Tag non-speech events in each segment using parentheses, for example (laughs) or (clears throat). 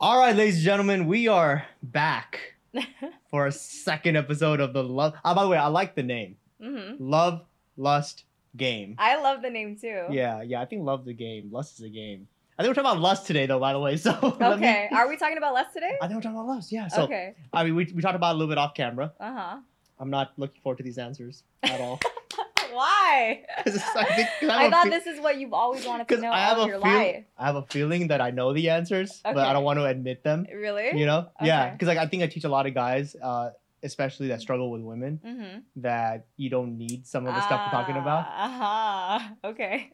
All right, ladies and gentlemen, we are back (laughs) for a second episode of the Love. Oh, by the way, I like the name Mm-hmm. Love, Lust, Game. I love the name too. Yeah, yeah, I think Love the game. Lust is a game. I think we're talking about lust today, though, by the way. (laughs) So, let me- Okay. Are we talking about lust today? I think we're talking about lust, yeah. So, okay. I mean, we, we talked about it a little bit off camera. Uh huh. I'm not looking forward to these answers at all. (laughs) Why? (laughs) it's- I, I thought this is what you've always wanted to (laughs) know I have a your feel- life. I have a feeling that I know the answers, but I don't want to admit them. Really? You know? Yeah, because like I think I teach a lot of guys, uh, especially that struggle with women, Mm-hmm. that you don't need some of the stuff we're talking about. Uh huh. (laughs) Okay.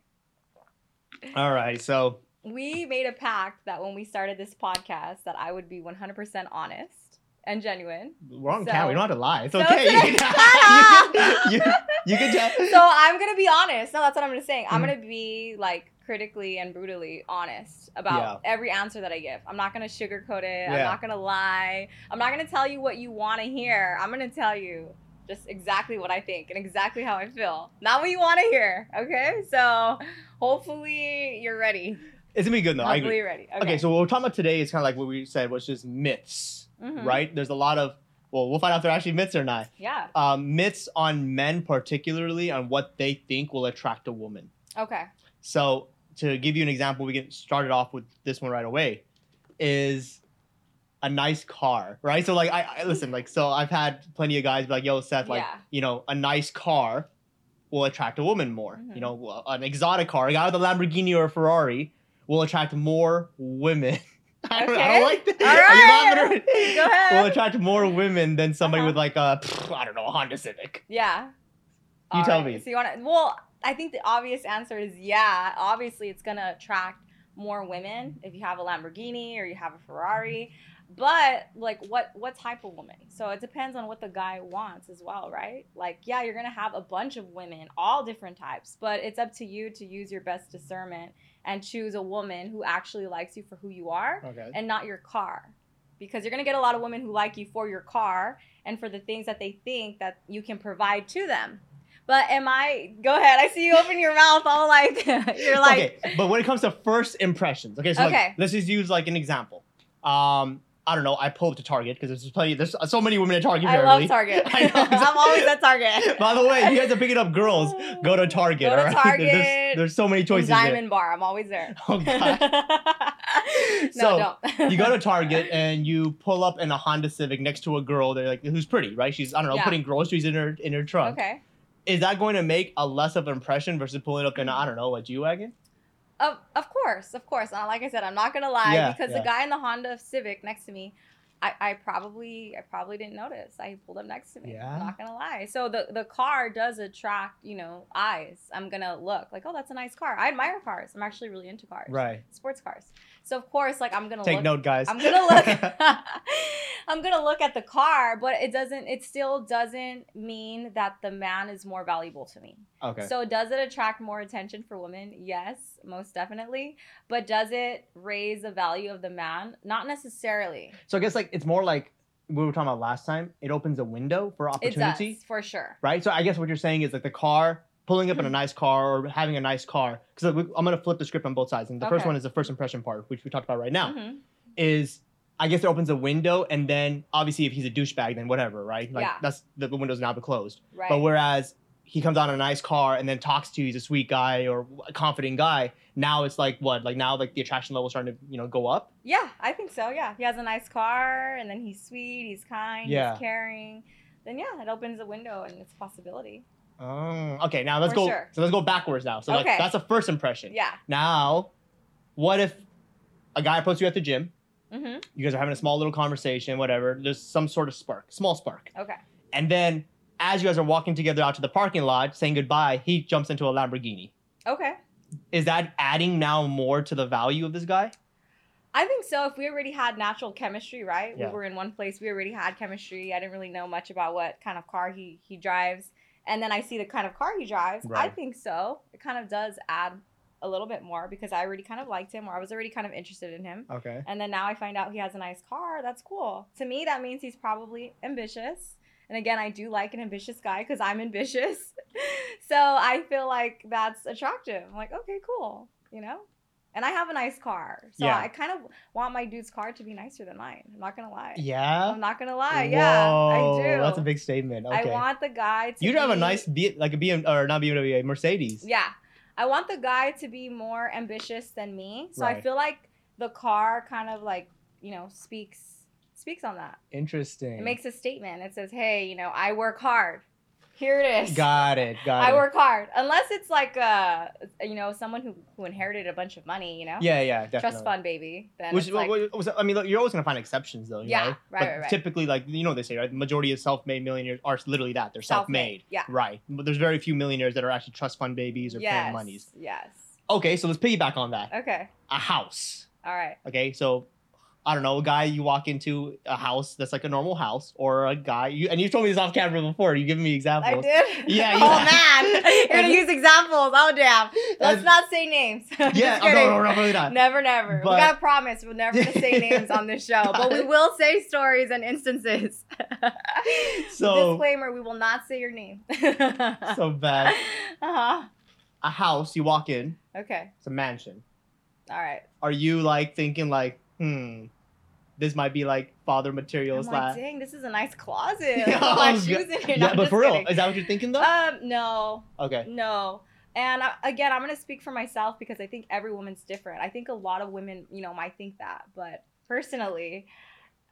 All right, so We made a pact that when we started this podcast, that I would be 100% honest and genuine. we're on So- camera. We don't have to lie. It's So okay. today- you, you, you can tell. So I'm gonna be honest. No, that's what I'm gonna say. I'm Mhm. gonna be like critically and brutally honest about every answer that I give. I'm not gonna sugarcoat it. I'm not gonna lie. I'm not gonna tell you what you want to hear. I'm gonna tell you just exactly what I think and exactly how I feel. Not what you want to hear. Okay. So hopefully you're ready. It's gonna be good though. I hopefully agree. you're ready. Okay. Okay. so what we're talking about today is kind of like what we said, was just myths, Mhm. right? There's a lot of well, we'll find out if they're actually myths or not. Yeah. Um, myths on men, particularly on what they think will attract a woman. Okay. So to give you an example, we get started off with this one right away. Is a nice car, right? So like I, I listen, like so I've had plenty of guys be like, "Yo, Seth, like Yeah. you know, a nice car will attract a woman more. Mhm. You know, an exotic car, a guy with a Lamborghini or a Ferrari will attract more women." (laughs) I don't, I don't like that. All Are you right. laughing at? Go ahead. Will attract more women than somebody Uh-huh. with like a pff, I don't know a Honda Civic. Yeah. You All tell right. me. So you want to? Well, I think the obvious answer is yeah. Obviously, it's gonna attract more women if you have a Lamborghini or you have a Ferrari. But like, what what type of woman? So it depends on what the guy wants as well, right? Like, yeah, you're gonna have a bunch of women, all different types, but it's up to you to use your best discernment and choose a woman who actually likes you for who you are Okay. and not your car because you're going to get a lot of women who like you for your car and for the things that they think that you can provide to them but am i go ahead i see you open your mouth all like (laughs) you're like okay, but when it comes to first impressions, okay, so like, Okay. let's just use like an example. Um, I don't know. I pull up to Target because there's plenty. There's so many women at Target. i apparently. love target (laughs) I. (laughs) I'm always at target (laughs) By the way, you guys are picking up girls. Go to Target. Go to right? Target. There's, there's so many choices diamond bar i'm always there Oh, God. no So, don't. You go to Target and you pull up in a Honda Civic next to a girl. They're like, who's pretty, right? She's I don't know, Yeah. putting groceries in her in her trunk. okay Is that going to make a less of an impression versus pulling up in I don't know a G wagon? Of, of course, of course. Uh, like I said, I'm not gonna lie Yeah, because yeah. the guy in the Honda Civic next to me, I, I probably I probably didn't notice. I pulled up next to me. Yeah? I'm not gonna lie. So the the car does attract you know eyes. I'm gonna look like oh that's a nice car. I admire cars. I'm actually really into cars. Right. Sports cars. So of course like I'm gonna Take look. note, guys. I'm gonna look. (laughs) (laughs) I'm gonna look at the car, but it doesn't. It still doesn't mean that the man is more valuable to me. okay. So does it attract more attention for women? Yes, most definitely. But does it raise the value of the man? Not necessarily. So I guess like it's more like we were talking about last time. It opens a window for opportunity. It does, for sure. right? So I guess what you're saying is like the car pulling up in a nice car or having a nice car. Because I'm gonna flip the script on both sides, and the first one is the first impression part, which we talked about right now. Mhm. Is I guess it opens a window, and then obviously if he's a douchebag, then whatever, right? Like Yeah. that's the, the window's now closed. Right. But whereas he comes out in a nice car and then talks to you, he's a sweet guy or a confident guy. Now it's like what? Like now like the attraction level starting to you know go up. yeah, I think so. Yeah, he has a nice car, and then he's sweet, he's kind, Yeah. he's caring. Then yeah, it opens a window, and it's a possibility. Oh, okay. Now let's For go. sure. So let's go backwards now. So like, Okay. that's a first impression. Yeah. Now, what if a guy approaches you at the gym? Mm-hmm. You guys are having a small little conversation, whatever. There's some sort of spark, small spark, Okay. and then as you guys are walking together out to the parking lot, saying goodbye, he jumps into a Lamborghini. Okay. Is that adding now more to the value of this guy? I think so. If we already had natural chemistry, right? Yeah. We were in one place. We already had chemistry. I didn't really know much about what kind of car he he drives, and then I see the kind of car he drives. I think so. It kind of does add a little bit more because I already kind of liked him, or I was already kind of interested in him. Okay. And then now I find out he has a nice car. That's cool. To me, that means he's probably ambitious. And again, I do like an ambitious guy because I'm ambitious. (laughs) so I feel like that's attractive. I'm like, okay, cool. You know? And I have a nice car, so Yeah. I kind of want my dude's car to be nicer than mine. I'm not gonna lie. Yeah. I'm not gonna lie. Yeah, I do. That's a big statement. Okay. I want the guy to. you drive a nice B, like a BM or not BMW, a Mercedes. Yeah, I want the guy to be more ambitious than me. So I feel like the car kind of like you know speaks speaks on that. Interesting. It makes a statement. It says, "Hey, you know, I work hard. Here it is. Got it. Got I it. I work hard." Unless it's like uh, you know, someone who who inherited a bunch of money, you know, Yeah, yeah, definitely. trust fund baby. Then Which, it's like, what- I mean, look, you're always gonna find exceptions, though. you Yeah, know? right, But right, right. Typically, like you know, what they say right, the majority of self-made millionaires are literally that they're self-made. Self-made, yeah. Right. But there's very few millionaires that are actually trust fund babies or yes, parent monies. yes. Okay, so let's piggyback on that. Okay, A house. all right. Okay, so I don't know, a guy you walk into a house that's like a normal house, or a guy you and you told me this off camera before. You giving me examples. I did. Yeah, (laughs) you- oh man, (laughs) you're gonna use examples. Oh damn. Let's not say names. (laughs) Yeah, oh, no, no, no, really not. Never, never. But- we gotta promise we're never gonna say names on this show, but we will say stories and instances. So- disclaimer: we will not say your name. So bad. Uh huh. A house, you walk in, Okay. it's a mansion. All right. Are you like thinking like, hmm, this might be like father I'm material like, slash? dang, this is a nice closet. (laughs) My shoes in here. No, Yeah, I'm but for real, kidding. is that what you're thinking though? Um, no, okay. no. And I, again, I'm gonna speak for myself because I think every woman's different. I think a lot of women, you know, might think that, but personally,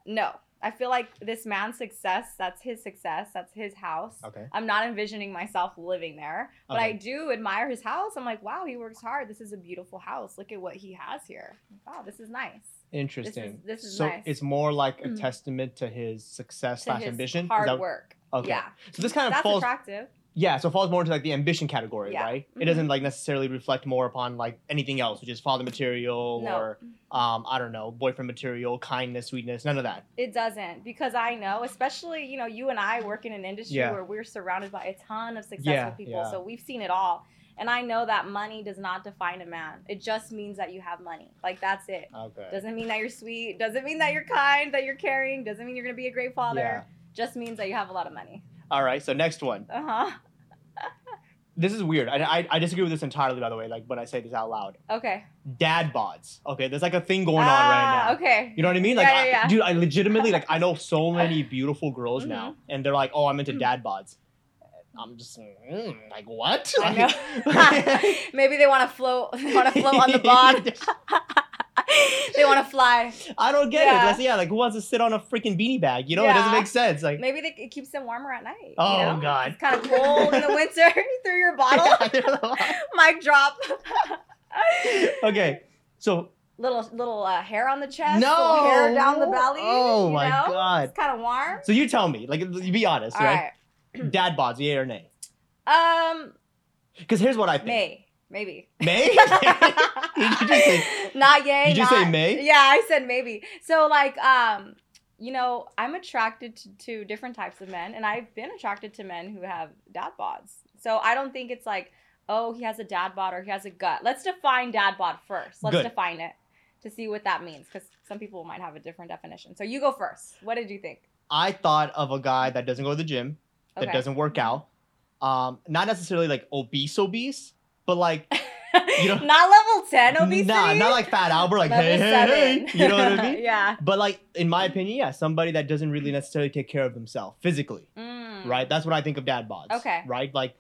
no. I feel like this man's success, that's his success, that's his house. Okay. I'm not envisioning myself living there, but I do admire his house. I'm like, wow, he works hard. This is a beautiful house. Look at what he has here. Wow, this is nice. Interesting. this is so nice. it's more like a Mhm. testament to his success To slash his ambition. Hard that- work. Okay. Yeah, So this kind of that's falls. attractive. Yeah, so it falls more into like the ambition category, Yeah. right? It Mhm. doesn't like necessarily reflect more upon like anything else, which is father material No. or um, I don't know, boyfriend material, kindness, sweetness, none of that. It doesn't because I know, especially you know, you and I work in an industry Yeah. where we're surrounded by a ton of successful Yeah, people, yeah. so we've seen it all. And I know that money does not define a man. It just means that you have money. Like that's it. Okay. Doesn't mean that you're sweet. Doesn't mean that you're kind. That you're caring. Doesn't mean you're gonna be a great father. Yeah. Just means that you have a lot of money. All right. So next one. Uh huh. (laughs) This is weird. I, I, I disagree with this entirely, by the way. Like when I say this out loud, Okay. dad bods. Okay, there's like a thing going on right Ah, now. Okay. You know what I mean? Like, Yeah, I- yeah, yeah. dude, I legitimately like I know so (laughs) many beautiful girls now, Mm-hmm. and they're like, "Oh, I'm into dad bods." I'm just mm, like, what? I know. (laughs) (laughs) Maybe they want to float. They want to float on the (laughs) bod. they want to fly. I don't get Yeah. it. That's, yeah, like who wants to sit on a freaking beanie bag? You know, it doesn't make sense. Like, Maybe they, it keeps them warmer at night. Oh, you know? God. It's kind of cold in the winter. through your bottle. Mic drop. okay, so little little uh, hair on the chest. no hair down the belly. Oh you my know? god. It's kind of warm. So you tell me, like, be honest, All right? right. (clears throat) Dad bods, yay or nay? Um, Because here's what I think. May maybe. May? (laughs) (laughs) you just say, not yay. you just say may? Yeah, I said maybe. So like, um, you know, I'm attracted to, to different types of men, and I've been attracted to men who have dad bods. So I don't think it's like, oh, he has a dad bod or he has a gut. Let's define dad bod first. Let's Good. define it to see what that means, because some people might have a different definition. So you go first. What did you think? I thought of a guy that doesn't go to the gym, that Okay. doesn't work out. Um, not necessarily like obese, obese, but like (laughs) you know- not level ten obesity. Nah, not like Fat Albert, like level hey, hey, seven. hey. You know what I (laughs) mean? yeah. But like in my opinion, yeah, somebody that doesn't really necessarily take care of himself physically, Mm. right? That's what I think of dad bods. Okay. Right? Like,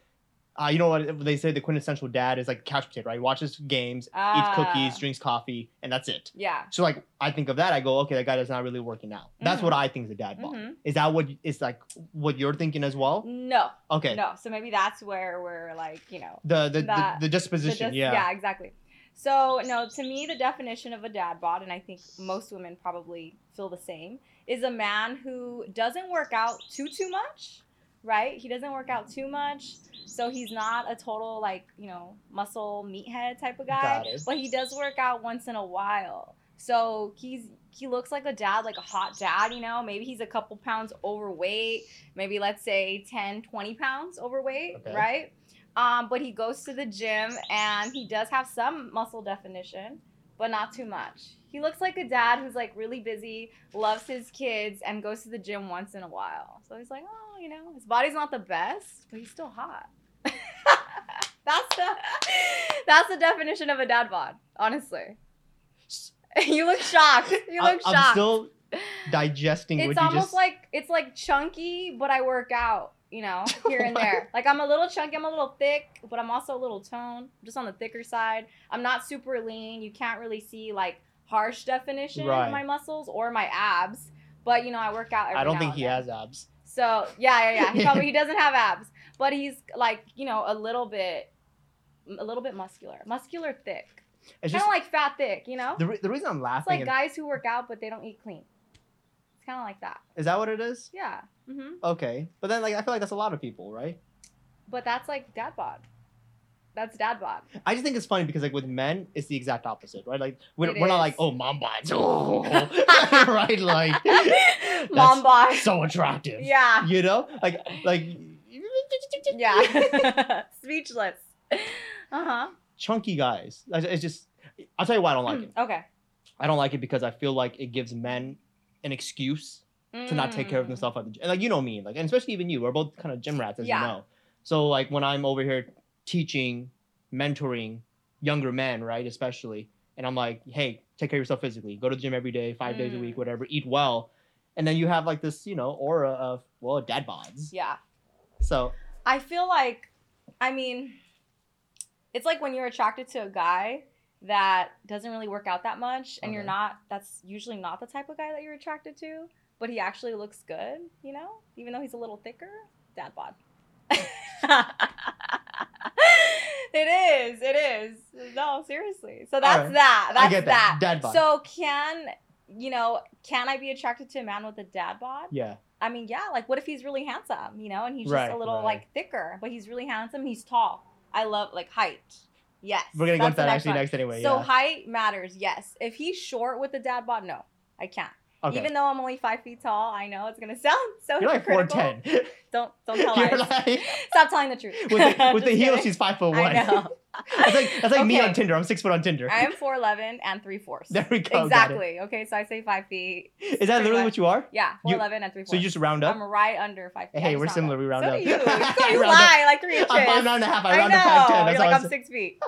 uh, you know what they say? The quintessential dad is like couch potato, right? Watches games, Ah. eats cookies, drinks coffee, and that's it. Yeah. So like I think of that, I go, okay, that guy is not really working out. That's Mhm. what I think is a dad bod. Mhm. Is that what is like what you're thinking as well? No. Okay. No. So maybe that's where we're like, you know, The the, the the disposition, the dis- yeah. Yeah, exactly. So no, to me, the definition of a dad bod, and I think most women probably feel the same, is a man who doesn't work out too too much, right? He doesn't work out too much, so he's not a total like you know muscle meathead type of guy, but he does work out once in a while. So he's he looks like a dad, like a hot dad, you know. Maybe he's a couple pounds overweight, maybe let's say 10, 20 pounds overweight, Okay. right? Um, but he goes to the gym and he does have some muscle definition, but not too much. He looks like a dad who's like really busy, loves his kids, and goes to the gym once in a while. So he's like, oh, you know, his body's not the best, but he's still hot. (laughs) That's the that's the definition of a dad bod. Honestly, (laughs) you look shocked. You I- shocked. I'm still digesting it's what you almost just. like it's like chunky, but I work out. You know, (laughs) oh here and there. Like I'm a little chunky, I'm a little thick, but I'm also a little toned, just on the thicker side. I'm not super lean. You can't really see like harsh definition Right. of my muscles or my abs. But you know, I work out. Every I don't think he then. has abs. So yeah, yeah, yeah. He probably he (laughs) doesn't have abs, but he's like you know a little bit, a little bit muscular, muscular thick, It's kind of like fat thick. You know, the, re- the reason I'm laughing. it's like guys who work out but they don't eat clean. It's kind of like that. is that what it is? Yeah. hmm Okay, but then like I feel like that's a lot of people, right? But that's like dad bod. That's dad bod. I just think it's funny because like with men, it's the exact opposite, right? Like we're, we're not like oh mom bods, oh, (laughs) (laughs) right? Like (laughs) Mom bod. so attractive, Yeah. you know, like like Yeah. Speechless. Uh huh. chunky guys. It's it's just I'll tell you why I don't like it. Okay. I don't like it because I feel like it gives men an excuse to not take care of Mm. themselves at the gym. Like you know me, like and especially even you. We're both kind of gym rats, as Yeah. you know. So like when I'm over here teaching, mentoring younger men, right, especially, and I'm like, hey, take care of yourself physically. Go to the gym every day, five days a week, Mm. whatever. Eat well, and then you have like this, you know, aura of well, dad bods. Yeah. So I feel like, I mean, it's like when you're attracted to a guy that doesn't really work out that much, and you're not. That's usually not the type of guy that you're attracted to. But he actually looks good, you know, even though he's a little thicker. Dad bod. (laughs) it is. It is. No, seriously. So that's right. that. That's I get that. Dad bod. So can you know? Can I be attracted to a man with a dad bod? yeah, I mean, yeah, like what if he's really handsome, you know, and he's Right, just a little right. like thicker, but he's really handsome, he's tall. I love like height. Yes. we're gonna go into that actually one. next anyway. So yeah. height matters, yes. If he's short with the dad bod, no, I can't. okay. Even though I'm only five feet tall, I know it's gonna (laughs) sound so You're like four ten. Don't don't (laughs) tell lies. like Stop telling the truth. with the, (laughs) with the heels, she's five foot one. I know. (laughs) that's like that's like me on Tinder. I'm six foot on Tinder. I am (laughs) four eleven and three fourths. There we go. Exactly. Okay, so I say five feet. Is that literally much. what you are? Yeah, four eleven and three fourths. So you just round up? I'm right under five feet. Hey, we're similar. up. We round so up. Do (laughs) you. I you round up. lie like three inches. I'm five nine and a half. I I round know. to five ten. That's You're like I'm I'm six feet.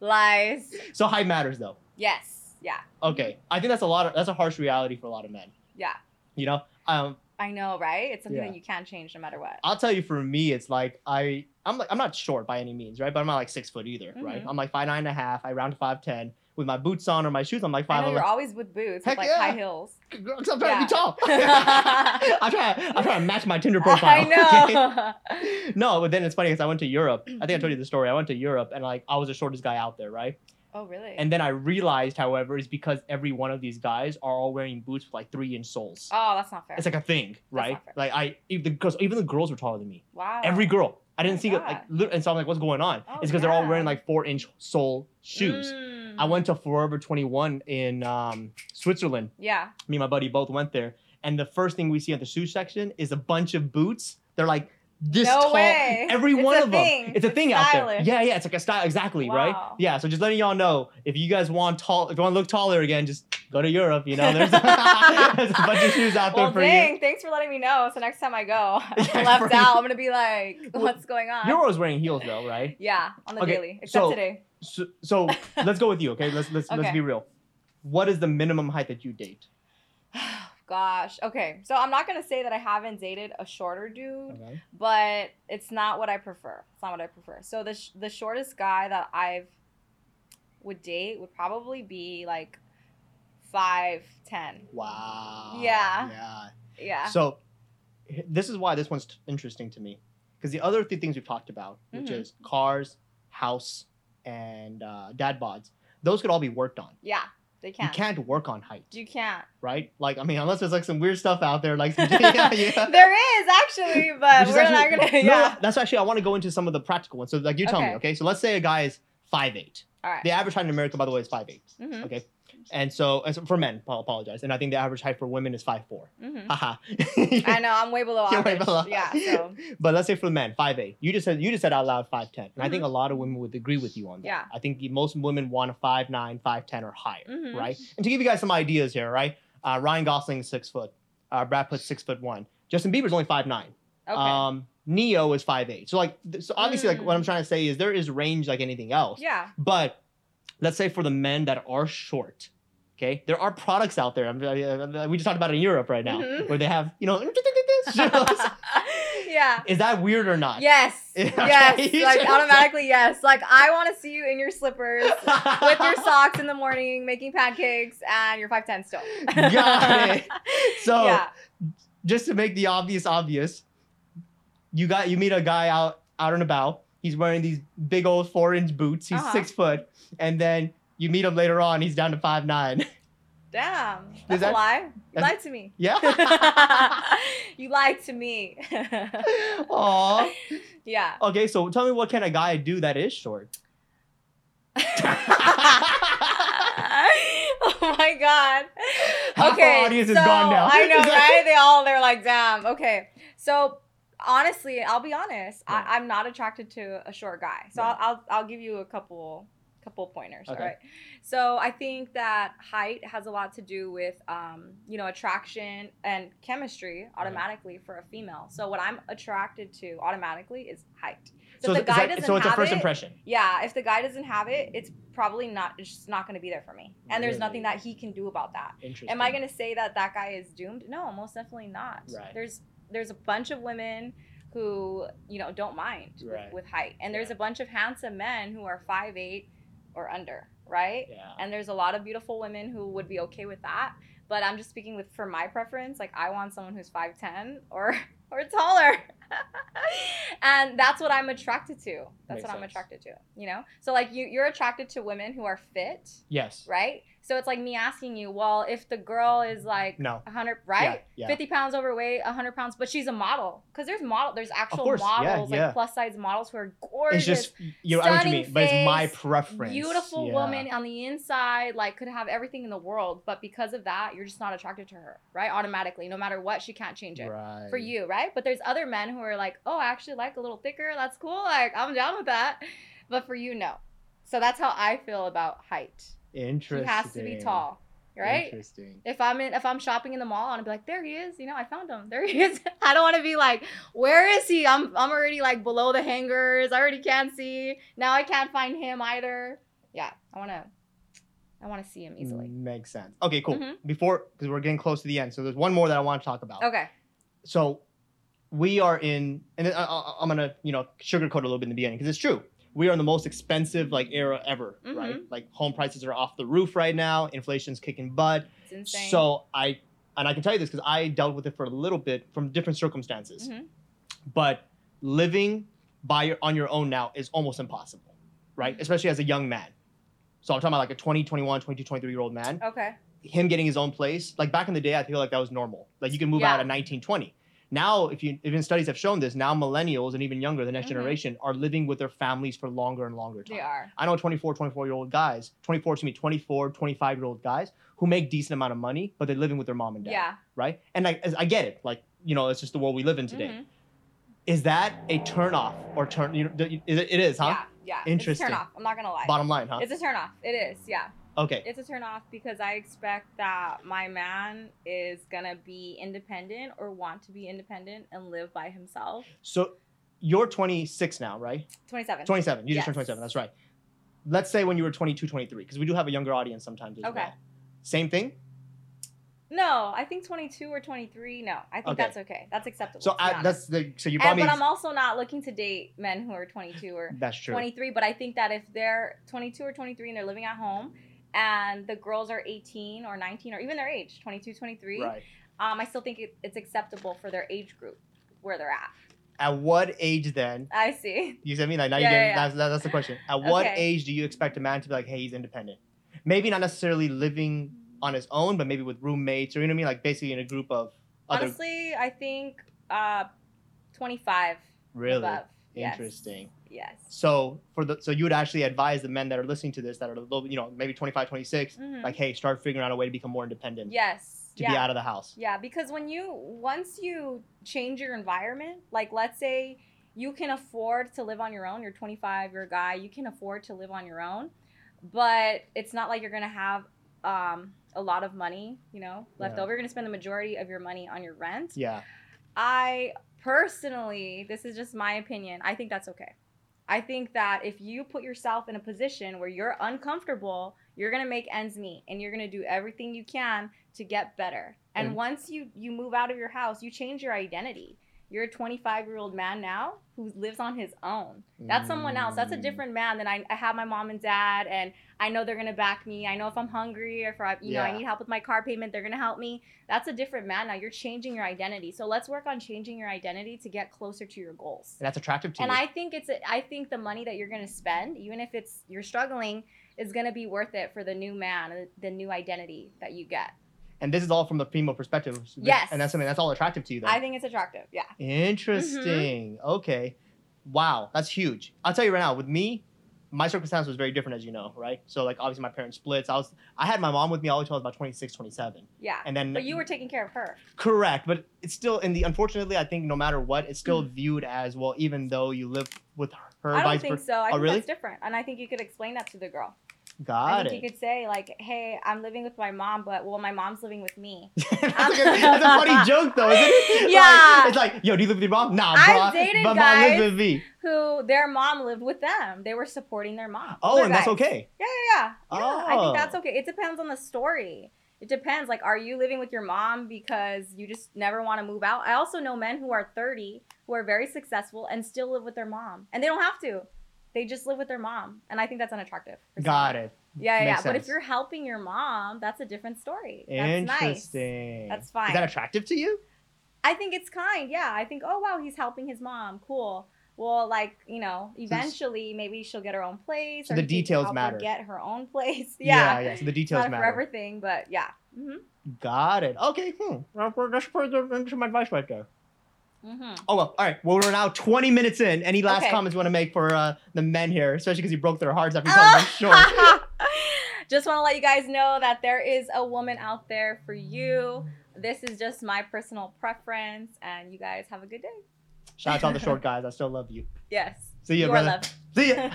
Lies. So height matters though. Yes. Yeah. Okay, I think that's a lot of that's a harsh reality for a lot of men. Yeah. You know, um, I know, right? It's something Yeah. that you can't change no matter what. I'll tell you for me, it's like I I'm like I'm not short by any means, right? But I'm not like six foot either, right? Mhm. I'm like five nine and a half. I round to five ten with my boots on or my shoes. I'm like I five know you're always with boots, Heck with like yeah. high heels. (laughs) 'cause I'm trying Yeah. to be tall. (laughs) I'm trying. I'm trying to match my Tinder (laughs) profile. I know. okay? No, but then it's funny because I went to Europe. I think I told you the story. I went to Europe and like I was the shortest guy out there, right? Oh, really? And then I realized, however, is because every one of these guys are all wearing boots with like three inch soles. oh, that's not fair. It's like a thing, right? Like I, even the girls, even the girls were taller than me. wow. Every girl. I didn't my see it, like, and so I'm like, what's going on? Oh, it's because they're all wearing like four inch sole shoes. Mm. I went to Forever 21 in um, Switzerland. Yeah. Me and my buddy both went there, and the first thing we see at the shoe section is a bunch of boots. They're like this No tall. way. Every It's one a of them. thing. It's a thing out there. Yeah, yeah. It's like a style. Exactly, right? Yeah. So just letting y'all know, if you guys want tall, if you want to look taller again, just go to Europe. You know, there's, (laughs) there's a bunch of shoes out there for dang, you. thanks for letting me know. So next time I go, (laughs) Yeah, I'm left out. I'm gonna be like, Well, what's going on? You're always wearing heels though, right? yeah, on the Okay, daily, except so- today. So, so (laughs) let's go with you, okay? Let's let's let's be real. What is the minimum height that you date? (sighs) (sighs) (sighs) Gosh. Okay. So I'm not gonna say that I haven't dated a shorter dude, Okay. but it's not what I prefer. It's not what I prefer. So the sh- the shortest guy that I've would date would probably be like five ten. Wow. Yeah. Yeah. Yeah. So this is why this one's t- interesting to me because the other three things we've talked about, which Mhm. is cars, house, and uh, dad bods, those could all be worked on. yeah. They You can. can't work on height, You can't. right? Like I mean, unless there's like some weird stuff out there, like (laughs) (laughs) yeah, yeah. There is actually, (laughs) but we're actually- not gonna. No, Yeah. that's actually I want to go into some of the practical ones. So like you tell me, Okay. okay? So let's say a guy is five eight. All right. The average height in America, by the way, is five eight. Mhm. Okay. And so, and so for men, I apologize. And I think the average height for women is five four. Mhm. Haha. (laughs) I know I'm way below (laughs) You're way below. Yeah. So (laughs) But let's say for the men, five eight. You just said you just said out loud five ten, and I think a lot of women would agree with you on that. Mm-hmm. Yeah. I think most women want a five nine, five ten, or higher, Mhm. right? And to give you guys some ideas here, right? Uh, Ryan Gosling's six foot. Uh, Brad Pitt's six foot one. Justin Bieber's only five nine. okay. Um, Neo is five eight. So like, so obviously, like what I'm Mm. trying to say is there is range like anything else. Yeah. But let's say for the men that are short, okay, there are products out there. I'm, I- we just talked about it in Europe right now, Mhm. where they have you know (laughs) (laughs) yeah. Is that weird or not? Yes. (laughs) Okay. Yes. Like automatically yes. Like I want to see you in your slippers with your socks in the morning making pancakes and you're 5'10 still. Got it. So yeah. just to make the obvious obvious, you got you meet a guy out out and about. He's wearing these big old four inch boots. He's Uh-huh. six foot, and then you meet him later on. He's down to five nine. Damn. That's that- a lie. (laughs) (laughs) You lied to me. Yeah. you lied to me. Aw. yeah. Okay, so tell me what can a guy do that is short? (laughs) oh my god. Half our okay, audience so, is gone now. I know, right? They all they're like, damn. Okay, so honestly, I'll be honest. Right. I, I'm not attracted to a short guy. So Right. I'll, I'll I'll give you a couple couple pointers. Okay. All right. So I think that height has a lot to do with um, you know attraction and chemistry automatically for a female. So what I'm attracted to automatically is height. So, So, the guy that- doesn't so it's a have first it, impression. yeah, if the guy doesn't have it, it's probably not. It's just not going to be there for me. And there's nothing that he can do about that. Interesting. Am I going to say that that guy is doomed? No, most definitely not. Right. There's there's a bunch of women who you know don't mind with- Right. with, height, and there's Yeah. a bunch of handsome men who are five eight or under, right? Yeah. And there's a lot of beautiful women who would be okay with that. But I'm just speaking with for my preference. Like I want someone who's five ten or (laughs) or taller. (laughs) and that's what I'm attracted to. That's Makes what I'm attracted to. You know? So like you you're attracted to women who are fit, Yes. right? So it's like me asking you, well, if the girl is like No. 100, right? Yeah. 50 pounds overweight, 100 pounds, but she's a model. Because there's model, there's actual course, models, yeah. like plus size models who are gorgeous. It's just you. I know what you mean, but it's my face, preference. beautiful Yeah. woman on the inside, like could have everything in the world, but because of that, you're just not attracted to her, right? Automatically, no matter what, she can't change it Right. for you, right? But there's other men who are like, oh, I actually like a little thicker. That's cool. Like I'm down with that. But for you, no. So that's how I feel about height. He has to be tall, right? Interesting. If I'm in, if I'm shopping in the mall, I'm be like, there he is. You know, I found him. There he is. (laughs) I don't want to be like, where is he? I'm I'm already like below the hangers. I already can't see. Now I can't find him either. Yeah, I wanna, I wanna see him easily. Makes sense. Okay, cool. Mhm. Before, because we're getting close to the end, so there's one more that I want to talk about. Okay. So we are in, and I, I, I'm gonna, you know, sugarcoat a little bit in the beginning because it's true. We are in the most expensive like era ever, right? Mhm. Like home prices are off the roof right now. Inflation's kicking butt. It's insane. So I, and I can tell you this because I dealt with it for a little bit from different circumstances. Mhm. But living by your, on your own now is almost impossible, right? Mhm. Especially as a young man. So I'm talking about like a 20, 21, 22, 23 year old man. okay. Him getting his own place. Like back in the day, I feel like that was normal. Like you can move Yeah. out at 19, 20. Now, if you even studies have shown this, now millennials and even younger, the next Mhm. generation, are living with their families for longer and longer time. They are. I know 24, 24 year old guys, 24 to me, 24, 25 year old guys who make decent amount of money, but they're living with their mom and dad. Yeah. Right? And I, as- I get it. Like, you know, it's just the world we live in today. Mhm. Is that a turn off or turn, you know, is it, it is, huh? Yeah. Yeah. Interesting. It's a turn off. I'm not gonna lie. Bottom line, huh? It's a turn off. It is. Yeah. Okay. It's a turn off because I expect that my man is gonna be independent or want to be independent and live by himself. So you're 26 now, right? 27. 27. You just turned 27. That's right. Let's say when you were 22, 23, because we do have a younger audience sometimes as Okay. well. Same thing? No, I think 22 or 23. No, I think Okay. that's okay. That's acceptable. So I, that's the, so you and, probably, but I'm also not looking to date men who are 22 or that's true. 23. But I think that if they're 22 or 23 and they're living at home, and the girls are 18 or 19 or even their age, 22, 23, Right. um, I still think it, it's acceptable for their age group where they're at. At what age then? I see. You see what I mean? Like now Yeah, you're yeah, getting, yeah. That's, that's the question. At what Okay. age do you expect a man to be like, hey, he's independent? Maybe not necessarily living on his own, but maybe with roommates or you know what I mean? Like basically in a group of other. Honestly, I think uh, 25 really above. Interesting. Yes. So for the so you would actually advise the men that are listening to this that are a little you know maybe 25, 26, Mhm. like hey, start figuring out a way to become more independent, Yes. to yeah. be out of the house. Yeah, because when you once you change your environment, like let's say you can afford to live on your own, you're 25, you're a guy, you can afford to live on your own, but it's not like you're gonna have um, a lot of money, you know, left Yeah. over. You're gonna spend the majority of your money on your rent. Yeah. I personally, this is just my opinion. I think that's okay. I think that if you put yourself in a position where you're uncomfortable, you're gonna make ends meet, and you're gonna do everything you can to get better. And once you you move out of your house, you change your identity. You're a 25 year old man now who lives on his own. That's someone else. That's a Mm. different man than I, I have my mom and dad, and I know they're gonna back me. I know if I'm hungry or if I, you know I need help with my car payment, they're gonna help me. That's a different man now. You're changing your identity. So let's work on changing your identity to get closer to your goals. And that's attractive to And you. I think it's a, I think the money that you're gonna spend, even if it's you're struggling, is gonna be worth it for the new man, the new identity that you get. And this is all from the female perspective. Yes. And that's something that's all attractive to you. Then. I think it's attractive. Yeah. Interesting. Okay. Wow, that's huge. I'll tell you right now, with me, my circumstance was very different, as you know, right? So, like, obviously, my parents split. So I was, I had my mom with me all the way I was about 26, 27. Yeah. And then, But you were taking care of her. correct, but it's still, in the, unfortunately, I think no matter what, it's Mm. still viewed as, well, even though you live with her, I don't think so. I Oh, think really? that's different. And I think you could explain that to the girl. I Got think it. you could say like, "Hey, I'm living with my mom, but well, my mom's living with me." (laughs) that's, a that's a funny um, joke, though, isn't it? (laughs) Like, Yeah. it's like, yo, do you live with your mom? Nah, I've bro. dated but mom guys- lives with me. Who their mom lived with them. They were supporting their mom. Oh, Older and that's okay. Yeah, yeah, yeah. Yeah, I think that's Oh. okay. It depends on the story. It depends. Like, are you living with your mom because you just never want to move out? I also know men who are 30 who are very successful and still live with their mom, and they don't have to. They just live with their mom, and I think that's unattractive. Got some. it. Yeah, yeah. yeah. But if you're helping your mom, that's a different story. That's nice. Interesting. That's fine. Is that attractive to you? I think it's kind. Yeah, I think, oh wow, he's helping his mom. Cool. Well, like you know, eventually maybe she'll get her own place. So or the details help her matter. Get her own (laughs) place. yeah. Yeah. So the details Not for everything, but yeah. hmm Got it. Okay. Hmm. Well, That's pretty good some advice right there. Hmm Oh well. All right. Well, we're now 20 minutes in. Any last Okay. comments you want to make for uh, the men here, especially because you broke their hearts after you told them short. just want to let you guys know that there is a woman out there for you. This is just my personal preference, and you guys have a good day. Shout out to all the short (laughs) guys. I still love you. Yes. See ya, you brother. loved. See ya. (laughs)